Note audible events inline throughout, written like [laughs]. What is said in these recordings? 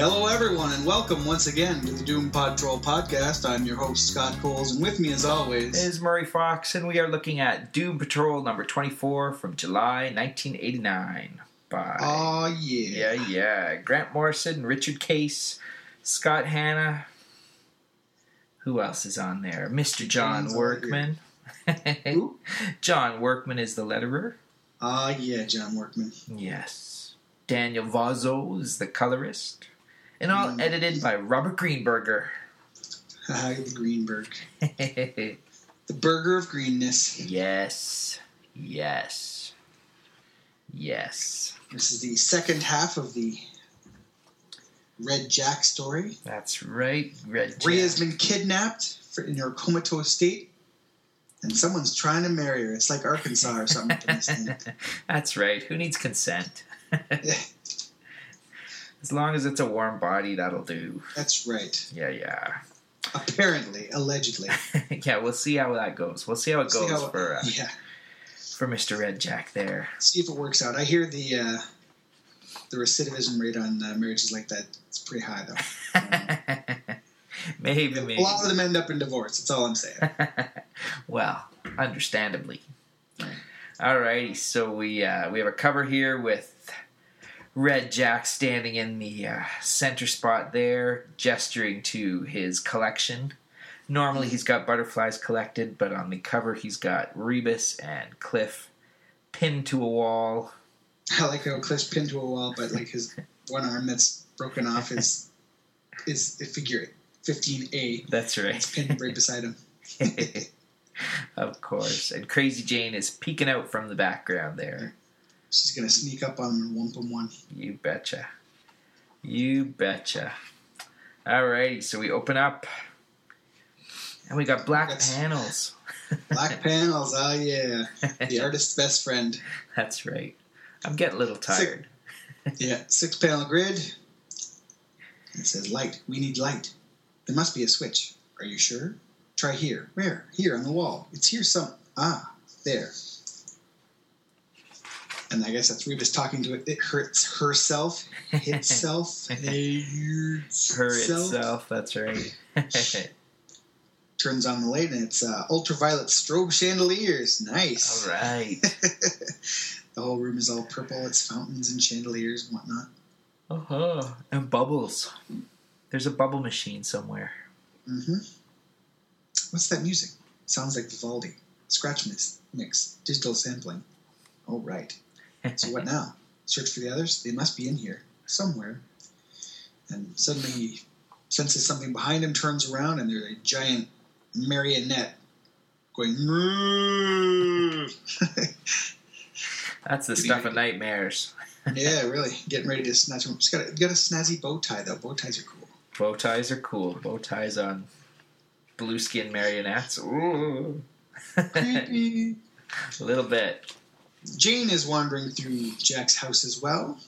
Hello, everyone, and welcome once again to the Doom Patrol podcast. I'm your host, Scott Coles, and with me, as always, is Murray Fox, and we are looking at Doom Patrol number 24 from July 1989 by. Oh, yeah. Yeah, yeah. Grant Morrison, Richard Case, Scott Hanna. Who else is on there? Mr. John John's Workman. [laughs] Who? John Workman is the letterer. Ah, yeah, John Workman. Yes. Daniel Vozzo is the colorist. And all Mm. edited by Robert Greenberger. [laughs] The Greenberg. [laughs] The burger of greenness. yes. Yes. Yes. This is the second half of the Red Jack story. That's right. Red Rhea's Jack. been kidnapped for, in her comatose state, and someone's trying to marry her. It's like Arkansas or something. up in this thing. [laughs] That's right. Who needs consent? Yeah, As long as it's a warm body, that'll do. that's right. Yeah, yeah. Apparently, allegedly. [laughs] yeah, we'll see how that goes. We'll see how it See goes how- for uh, yeah. for Mr. Red Jack there. see if it works out. I hear the uh, the recidivism rate on uh, marriages like that is pretty high, though. [laughs] maybe, A maybe. lot of them end up in divorce. That's all I'm saying. [laughs] well, understandably. Alrighty, so we uh, we have a cover here with Red Jack standing in the uh, center spot there, gesturing to his collection. Normally he's got butterflies collected, but on the cover he's got Rebus and Cliff pinned to a wall. I like how Cliff's pinned to a wall, but like his [laughs] one arm that's broken off is is figure 15A. That's right. It's pinned right beside him. [laughs] of course. And Crazy Jane is peeking out from the background there. She's gonna sneak up on him and wump him one. You betcha. You betcha. Alrighty, so we open up. And we got black That's- panels. [laughs] Black panels, oh yeah. The [laughs] artist's best friend. That's right. I'm getting a little tired. [laughs] Yeah, six panel grid. It says light. We need light. There must be a switch. Are you sure? Try here. Where? Here on the wall. It's here some. Ah, there. And I guess that's Rebus talking to it. It hurts herself. Itself. [laughs] It Her itself. that's right. [laughs] Turns on the light and it's uh, ultraviolet strobe chandeliers. Nice. Alright. [laughs] the whole room is all purple. It's fountains and chandeliers and whatnot. Uh-huh. And bubbles. There's a bubble machine somewhere. Mm-hmm. What's that music? Sounds like Vivaldi. Scratch mix, mix, digital sampling. Oh, right. So what now? Search for the others? They must be in here, somewhere. And suddenly he senses something behind him, turns around, and there's a giant marionette going. [laughs] That's the stuff of nightmares. [laughs] yeah, really. Getting ready to snatch him. He's got a, got a snazzy bow tie, though. Bow ties are cool. Bow ties are cool. Bow ties on blue skin marionettes. Ooh. [laughs] Creepy. a little bit. Jane is wandering through Jack's house as well,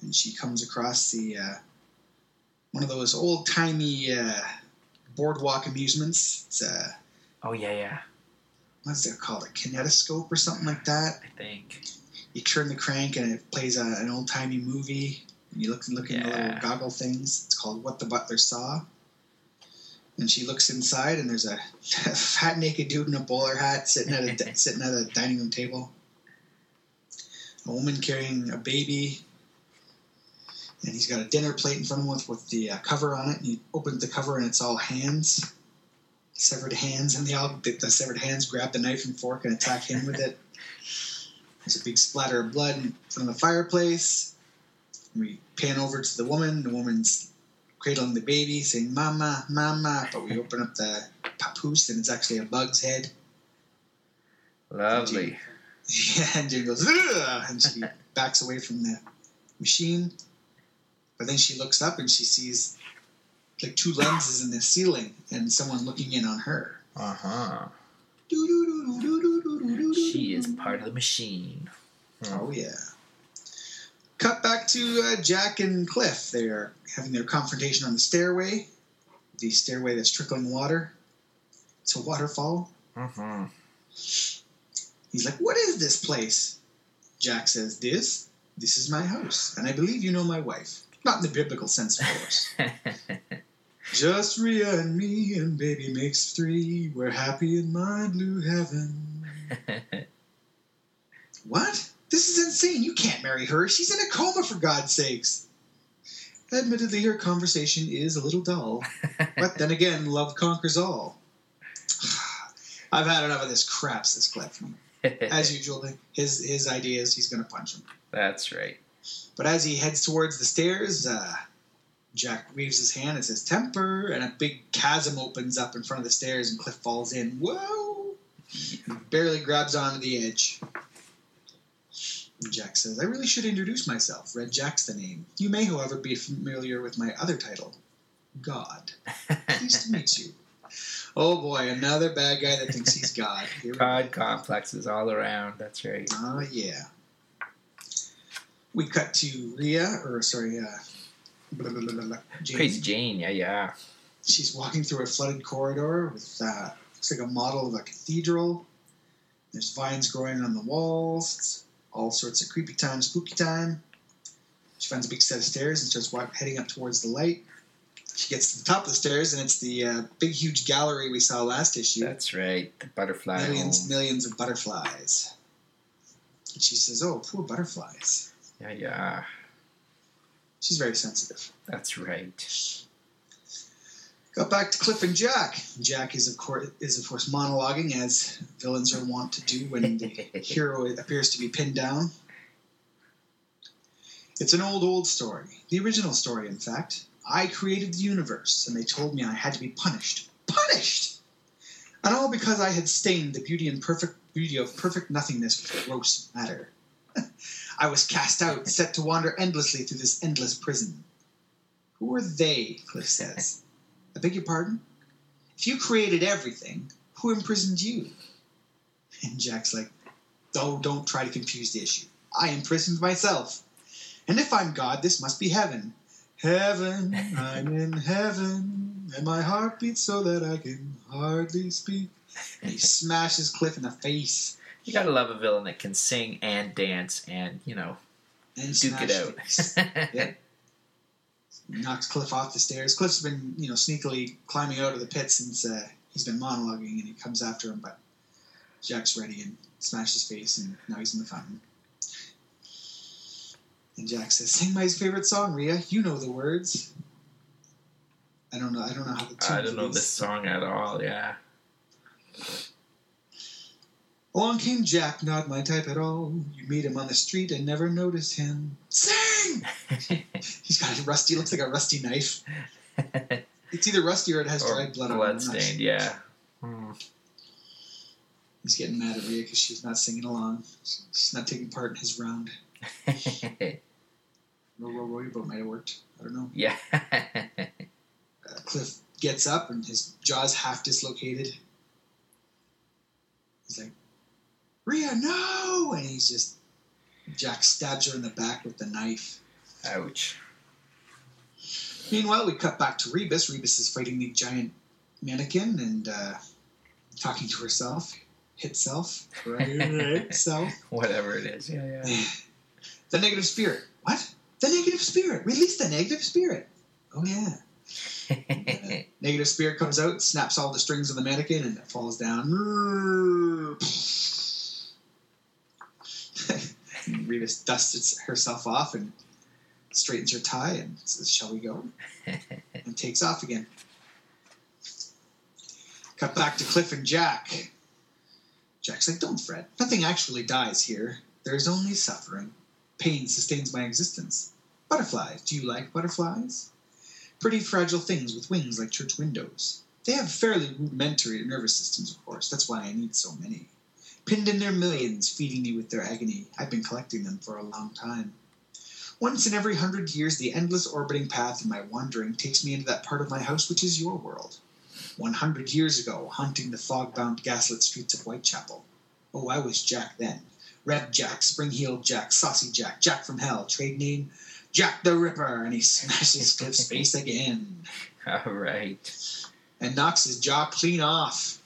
and she comes across the uh, one of those old timey uh, boardwalk amusements. It's a Oh yeah, yeah. what's it called? A kinetoscope or something like that. I think. You turn the crank and it plays a, an old timey movie. And you look look in the little goggle things. It's called What the Butler Saw. And she looks inside, and there's a [laughs] fat naked dude in a bowler hat sitting at a [laughs] sitting at a dining room table. A woman carrying a baby, and he's got a dinner plate in front of him with, with the uh, cover on it. And he opens the cover, and it's all hands, severed hands, and they all the, the severed hands grab the knife and fork and attack him with it. [laughs] There's a big splatter of blood in front of the fireplace. We pan over to the woman. The woman's cradling the baby, saying "Mama, Mama." But we open up the papoose, and it's actually a bug's head. Lovely. [laughs] Yeah, and Jane goes, Ugh! and she [laughs] backs away from the machine. But then she looks up and she sees like two lenses in the ceiling and someone looking in on her. Uh huh. She is part of the machine. Oh yeah. Cut back to uh, Jack and Cliff. They're having their confrontation on the stairway. The stairway that's trickling water. It's a waterfall. Mm-hmm. He's like, "What is this place?" Jack says, "This, this is my house, and I believe you know my wife. Not in the biblical sense, of course. [laughs] Just Rhea and me, and baby makes three. We're happy in my blue heaven." [laughs] What? This is insane. You can't marry her. She's in a coma, for God's sakes. Admittedly, her conversation is a little dull, but then again, love conquers all. [sighs] I've had enough of this crap, says Cliff. [laughs] As usual, his his idea is he's going to punch him. That's right. But as he heads towards the stairs, uh, Jack waves his hand and says, Temper, and a big chasm opens up in front of the stairs, and Cliff falls in. Whoa! He barely grabs onto the edge. Jack says, I really should introduce myself. Red Jack's the name. You may, however, be familiar with my other title, God. Pleased to meet you. Oh boy, another bad guy that thinks he's God. [laughs] God complexes all around. That's right. Oh yeah. We cut to Rhea, or sorry, uh, blah, blah, blah, blah, blah, Jane. Crazy Jane. Yeah, yeah. She's walking through a flooded corridor with uh, looks like a model of a cathedral. There's vines growing on the walls. It's all sorts of creepy time, spooky time. She finds a big set of stairs and starts walk, heading up towards the light. She gets to the top of the stairs, and it's the uh, big, huge gallery we saw last issue. That's right. The butterfly. millions, home. millions of butterflies. And she says, "Oh, poor butterflies." Yeah, yeah. She's very sensitive. That's right. Got back to Cliff and Jack. Jack is of course is of course monologuing as villains are wont to do when the [laughs] hero appears to be pinned down. It's an old, old story. The original story, in fact. I created the universe, and they told me I had to be punished. Punished! And all because I had stained the beauty and perfect beauty of perfect nothingness with gross matter. [laughs] I was cast out, set to wander endlessly through this endless prison. Who are they? Cliff says. I beg your pardon? If you created everything, who imprisoned you? [laughs] And Jack's like, Oh, don't try to confuse the issue. I imprisoned myself. And if I'm God, this must be heaven. Heaven, I'm in heaven, and my heart beats so that I can hardly speak. And he smashes Cliff in the face You gotta love a villain that can sing and dance and, you know, and duke it out. [laughs] Yeah. Knocks Cliff off the stairs. Cliff's been, you know, sneakily climbing out of the pit since uh, he's been monologuing, and he comes after him, but Jack's ready and smashes his face, and now he's in the fountain. And Jack says, "Sing my favorite song, Rhea. You know the words." I don't know. I don't know how the tune I don't know is. this song at all. Yeah. Along came Jack, not my type at all. You meet him on the street and never notice him. Sing! [laughs] He's got a rusty, looks like a rusty knife. [laughs] It's either rusty or it has or dried blood on it. blood stained. Yeah. Hmm. He's getting mad at Rhea because she's not singing along. She's not taking part in his round. Row, row, row your boat might have worked. I don't know. yeah. Uh, Cliff gets up and his jaw's half dislocated. He's like, Rhea, no! And he's just. Jack stabs her in the back with the knife. Ouch. Meanwhile, we cut back to Rebus. Rebus is fighting the giant mannequin and uh, talking to herself. Hitself. Right? [laughs] self. Whatever it is. Yeah, yeah. [laughs] The negative spirit. What? The negative spirit. Release the negative spirit. Oh, yeah. [laughs] Negative spirit comes out, snaps all the strings of the mannequin, and it falls down. [laughs] Rebus dusts herself off and straightens her tie and says, Shall we go? [laughs] and takes off again. Cut back to Cliff and Jack. Jack's like, Don't fret. Nothing actually dies here. There's only suffering. Pain sustains my existence. Butterflies. Do you like butterflies? Pretty fragile things with wings like church windows. They have fairly rudimentary nervous systems, of course. That's why I need so many. Pinned in their millions, feeding me with their agony. I've been collecting them for a long time. Once in every hundred years, the endless orbiting path of my wandering takes me into that part of my house which is your world. 100 years ago, hunting the fog bound gaslit streets of Whitechapel. Oh, I was Jack then. Red Jack, spring heeled Jack, saucy Jack, Jack from hell, trade name Jack the Ripper, and he [laughs] smashes Cliff's face again All right. and knocks his jaw clean off.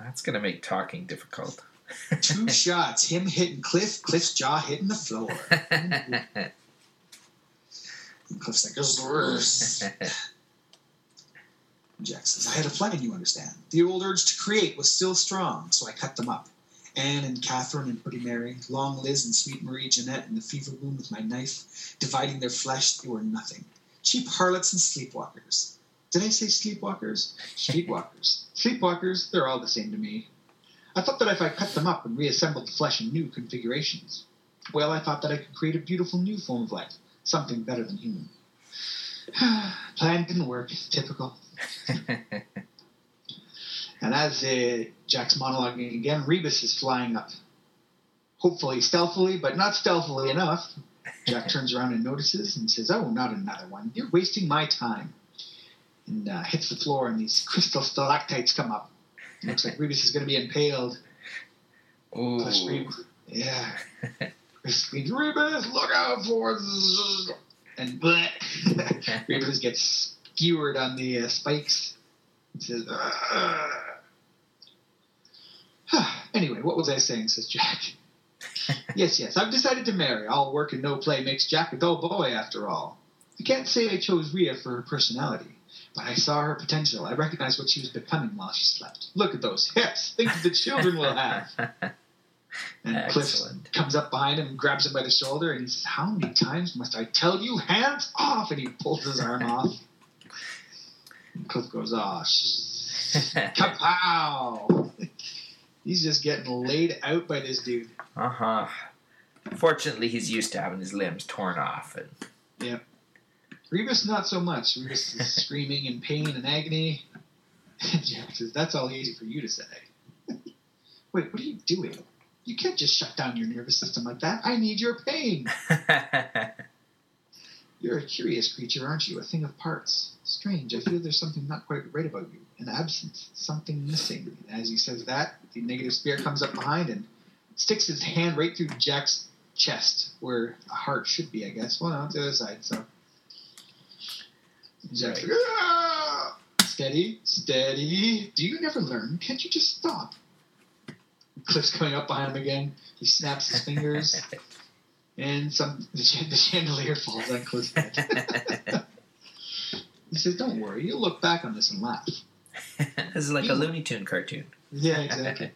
That's going to make talking difficult. [laughs] Two shots, him hitting Cliff, Cliff's jaw hitting the floor. [laughs] Cliff's like, "Grrr." Jack says, I had a plan, you understand. The old urge to create was still strong, so I cut them up. Anne and Catherine and Pretty Mary, Long Liz and Sweet Marie Jeanette in the fever room with my knife, dividing their flesh, they were nothing. Cheap harlots and sleepwalkers. Did I say sleepwalkers? Sleepwalkers. [laughs] sleepwalkers, they're all the same to me. I thought that if I cut them up and reassembled the flesh in new configurations, well, I thought that I could create a beautiful new form of life, something better than human. [sighs] Plan didn't work. Typical. [laughs] And as uh, Jack's monologuing again, Rebus is flying up. Hopefully stealthily, but not stealthily enough. Jack turns around and notices and says, Oh, not another one. You're wasting my time. And uh, hits the floor, and these crystal stalactites come up. It looks like Rebus is going to be impaled. Screams, Yeah. Screams, Rebus, look out for zzz." And bleh. [laughs] Rebus gets skewered on the uh, spikes. He says, "Ugh." [sighs] Anyway, what was I saying, says Jack. [laughs] yes, yes, I've decided to marry. All work and no play makes Jack a dull boy, after all. I can't say I chose Rhea for her personality, but I saw her potential. I recognized what she was becoming while she slept. Look at those hips. Think of the children we'll have. [laughs] And Cliff comes up behind him and grabs him by the shoulder, and he says, How many times must I tell you? Hands off! And he pulls his arm [laughs] off. And Cliff goes, Oh, sh- kapow! He's just getting laid out by this dude. uh huh. Fortunately, he's used to having his limbs torn off. And Rebus, not so much. Rebus is [laughs] screaming in pain and agony. [laughs] Jack says, That's all easy for you to say. [laughs] Wait, what are you doing? You can't just shut down your nervous system like that. I need your pain. You're a curious creature, aren't you? A thing of parts. Strange. I feel there's something not quite right about you. An absence. Something missing. And as he says that, the negative spirit comes up behind and sticks his hand right through Jack's chest, where a heart should be, I guess. Well, no, it's the other side, so. Jack's like, "Ah!" Steady, steady. Do you never learn? Can't you just stop? Cliff's coming up behind him again. He snaps his fingers, [laughs] and some [laughs] the, the chandelier falls on Cliff's head. [laughs] he says, "Don't worry, you'll look back on this and laugh." [laughs] this is like a Looney Tune cartoon. Yeah, exactly.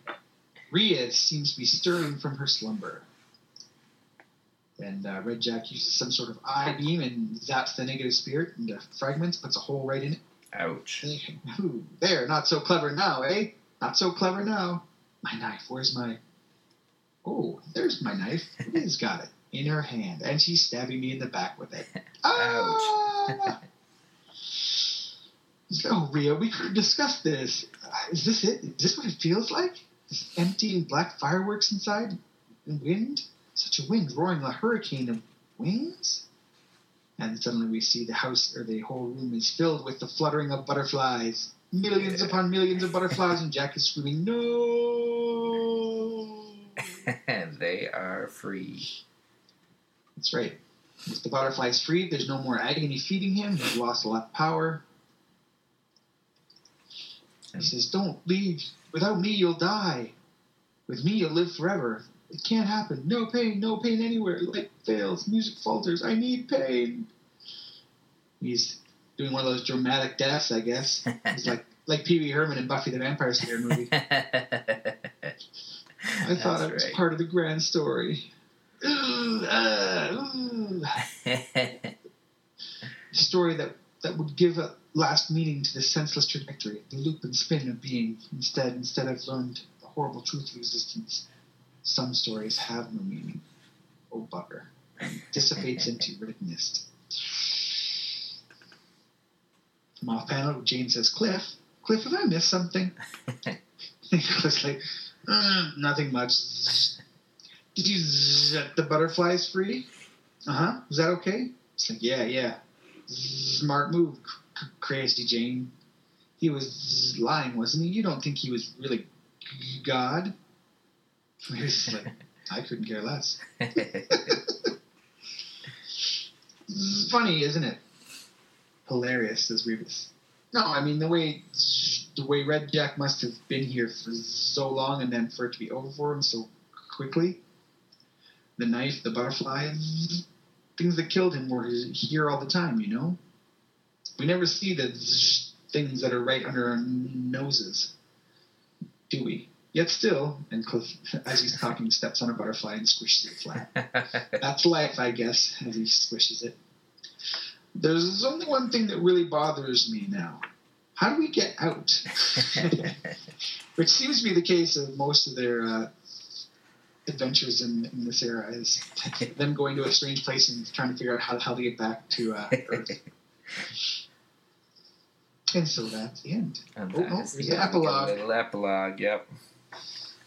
Rhea seems to be stirring from her slumber. And uh, Red Jack uses some sort of eye beam and zaps the negative spirit into fragments, puts a hole right in it. Ouch. Ooh, there, not so clever now, eh? Not so clever now. My knife, where's my. Oh, there's my knife. Liz got it in her hand, and she's stabbing me in the back with it. [laughs] Ah! So, Rhea, we could discuss this. Uh, Is this it? Is this what it feels like? This empty and black fireworks inside? And wind? Such a wind roaring a hurricane of wings? And suddenly we see the house, or the whole room is filled with the fluttering of butterflies. Millions upon millions of butterflies, and Jack is screaming, No! And [laughs] they are free. That's right. With the butterflies freed, there's no more agony feeding him. He's lost a lot of power. He says, Don't leave. Without me, you'll die. With me, you'll live forever. It can't happen. No pain, no pain anywhere. Light fails, music falters. I need pain. He's doing one of those dramatic deaths, I guess. He's like [laughs] like Pee Wee Herman in Buffy the Vampire Slayer movie. [laughs] I thought That's it was right. part of the grand story. Ooh, ah, ooh. [laughs] story that, that would give a last meaning to the senseless trajectory, the loop and spin of being. Instead, instead I've learned the horrible truth of existence. Some stories have no meaning. Oh bugger. And dissipates into written mist. From off panel, Jane says, Cliff, Cliff, have I missed something? [laughs] Cliff's like, "Uh, nothing much. Did you set the butterflies free? Uh huh. Was that okay? It's like, yeah, yeah. Smart move, crazy Jane. he was lying, wasn't he? You don't think he was really God? [laughs] He was like, I couldn't care less. [laughs] Funny, isn't it? Hilarious, says Rebus. No, I mean the way the way Red Jack must have been here for so long, and then for it to be over for him so quickly. The knife, the butterfly, things that killed him were here all the time. You know, we never see the things that are right under our noses, do we? Yet still, and Cliff, [laughs] as he's talking, steps on a butterfly and squishes it flat. [laughs] That's life, I guess, as he squishes it. There's only one thing that really bothers me now. How do we get out? [laughs] Which seems to be the case of most of their uh, adventures in, in this era, is [laughs] them going to a strange place and trying to figure out how, how to get back to uh, Earth. [laughs] and so that's the end. And Oh, no, the the end. We got epilogue. little epilogue, yep.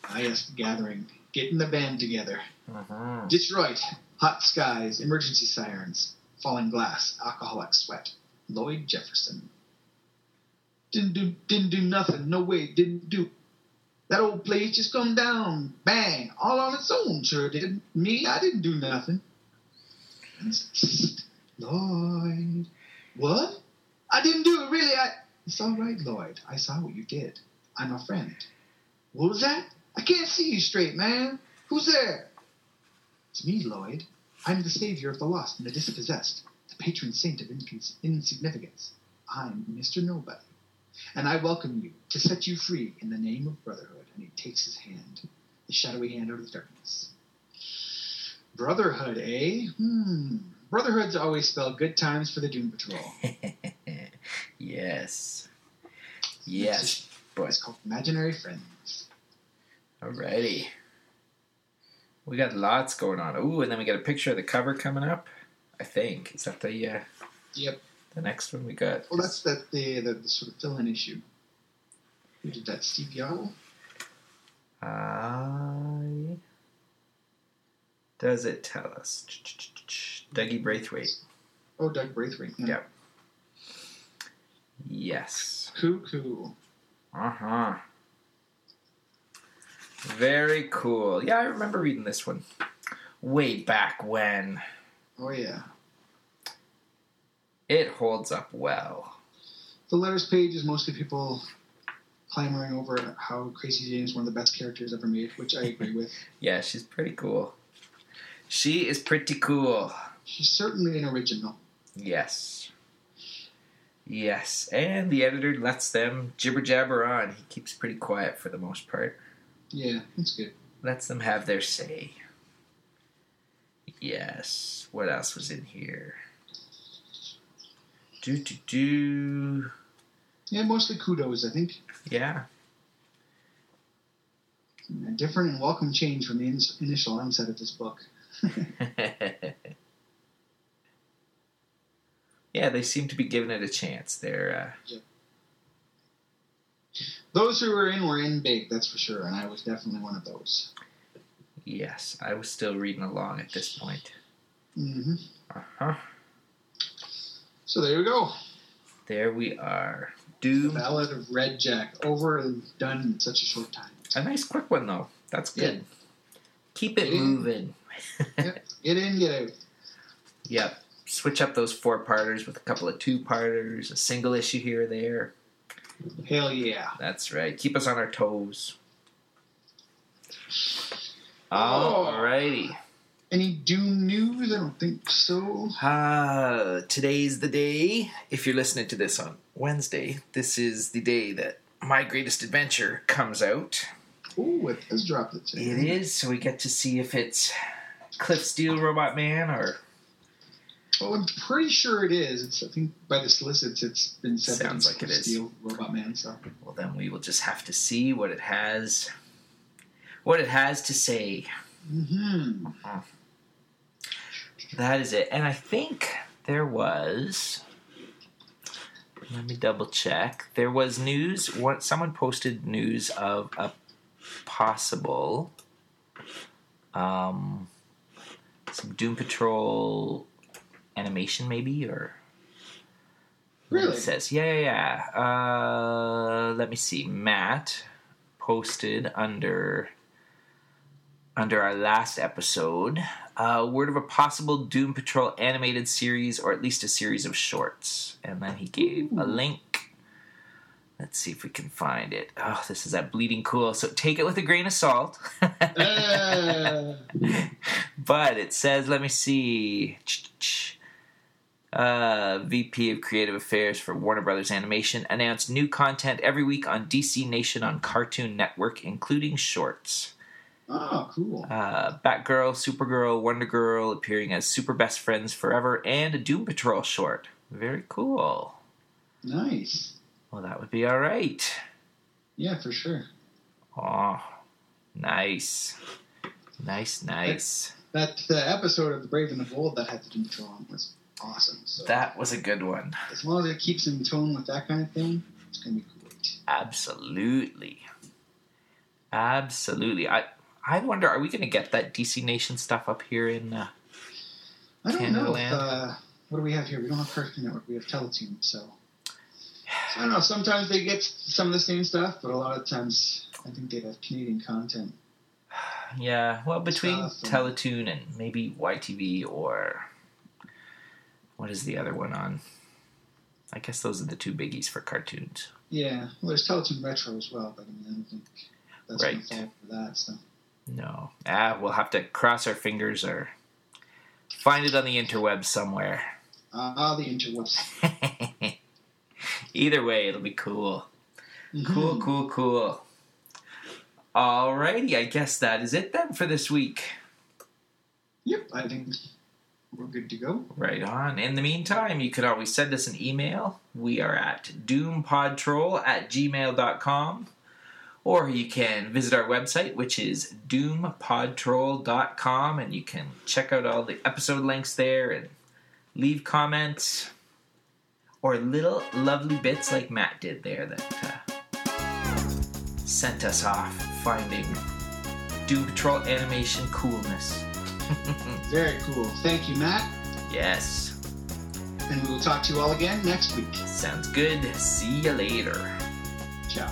Ah, yes, the gathering. Getting the band together. Mhm. Detroit. Hot skies. Emergency sirens. Falling glass. Alcoholic sweat. Lloyd Jefferson. Didn't do didn't do nothing. No way. Didn't do. That old place just come down. Bang. All on its own. Sure did. Me, I didn't do nothing. Lloyd. What? I didn't do it really. I. It's all right, Lloyd. I saw what you did. I'm a friend. What was that? I can't see you straight, man. Who's there? It's me, Lloyd. I'm the savior of the lost and the dispossessed, the patron saint of incons- insignificance. I'm Mr. Nobody. And I welcome you to set you free in the name of brotherhood. And he takes his hand, the shadowy hand out of the darkness. Brotherhood, eh? Hmm. Brotherhood's always spelled good times for the Doom Patrol. [laughs] yes. Yes, but It's called Imaginary Friends. alrighty. We got lots going on. Ooh, and then we got a picture of the cover coming up. I think is that the uh, Yep. the next one we got. Well, that's the, the, the, the sort of fill-in issue. Who did that? Steve Yao? I does it tell us? Dougie Braithwaite. Oh, Doug Braithwaite. Yeah. Yep. Yes. Cuckoo. Uh huh. Very cool. Yeah, I remember reading this one way back when. Oh, yeah. It holds up well. The letters page is mostly people clamoring over how Crazy Jane is one of the best characters ever made, which I agree with. [laughs] Yeah, she's pretty cool. She is pretty cool. She's certainly an original. Yes. Yes, and the editor lets them jibber jabber on. He keeps pretty quiet for the most part. Yeah, that's good. Lets them have their say. Yes. What else was in here? Do do do. Yeah, mostly kudos, I think. Yeah. A different and welcome change from the in- initial onset of this book. [laughs] yeah, they seem to be giving it a chance. They're uh, Those who were in were in big, that's for sure, and I was definitely one of those. yes. I was still reading along at this point. hmm Uh huh. So there we go. There we are. The Doom. Ballad of Red Jack, over and done in such a short time. A nice quick one though. That's good. Keep it Yeah. moving. Yep. Get in, get out. Yep. Switch up those four parters with a couple of two parters, a single issue here or there. Hell yeah. That's right. Keep us on our toes. Oh. Alrighty. Any Doom news? I don't think so. Uh, today's the day. If you're listening to this on Wednesday, this is the day that My Greatest Adventure comes out. Oh, it has dropped it today. It is, so we get to see if it's Cliff Steele Robot Man or Oh, I'm pretty sure it is. It's, I think by the solicits, it's been said that Sounds it's like it is. Steele Robot Man. So well then we will just have to see what it has what it has to say. hmm That is it. And I think there was. Let me double check. There was news. What someone posted news of a possible, um, some Doom Patrol animation, maybe or Really? It says, yeah, yeah, yeah. Uh, let me see. Matt posted under under our last episode uh, word of a possible Doom Patrol animated series or at least a series of shorts, and then he gave a link. Let's see if we can find it. Oh, this is that bleeding cool. So take it with a grain of salt. Uh, [laughs] but it says, let me see. Uh, VP of Creative Affairs for Warner Brothers Animation announced new content every week on DC Nation on Cartoon Network, including shorts. Oh, cool. Uh, Batgirl, Supergirl, Wonder Girl appearing as super best friends forever, and a Doom Patrol short. Very cool. Nice. Well, that would be all right. Yeah, for sure. Oh, nice. Nice, nice. That uh, episode of The Brave and the Bold that had the Doom Patrol on was awesome. So That was a good one. as long as it keeps in tone with that kind of thing, it's gonna be great. Absolutely. Absolutely. I I wonder, are we going to get that DC Nation stuff up here in? Uh, I don't Canada know. If, uh, what do we have here? We don't have Cartoon Network. We have Teletoon. So. [sighs] so I don't know. Sometimes they get some of the same stuff, but a lot of times I think they have Canadian content. [sighs] yeah, well, between Stuff and- Teletoon and maybe YTV or what is the other one on? I guess those are the two biggies for cartoons. Yeah. Well, there's Teletoon Retro as well, but I mean, I don't think that's Right. going to fall for that. So. No, ah, we'll have to cross our fingers or find it on the interwebs somewhere. Ah, the interwebs. [laughs] Either way, it'll be cool. Cool, Mhm. cool, cool. Alrighty, I guess that is it then for this week. Yep. I think we're good to go. Right on. In the meantime, you could always send us an email. We are at doompodtrol at gmail.com. Or you can visit our website, which is doompodtrol.com, and you can check out all the episode links there and leave comments or little lovely bits like Matt did there that uh, sent us off finding Doom Patrol animation coolness. [laughs] Very cool. Thank you, Matt. yes. And we will talk to you all again next week. Sounds good. See you later. Ciao.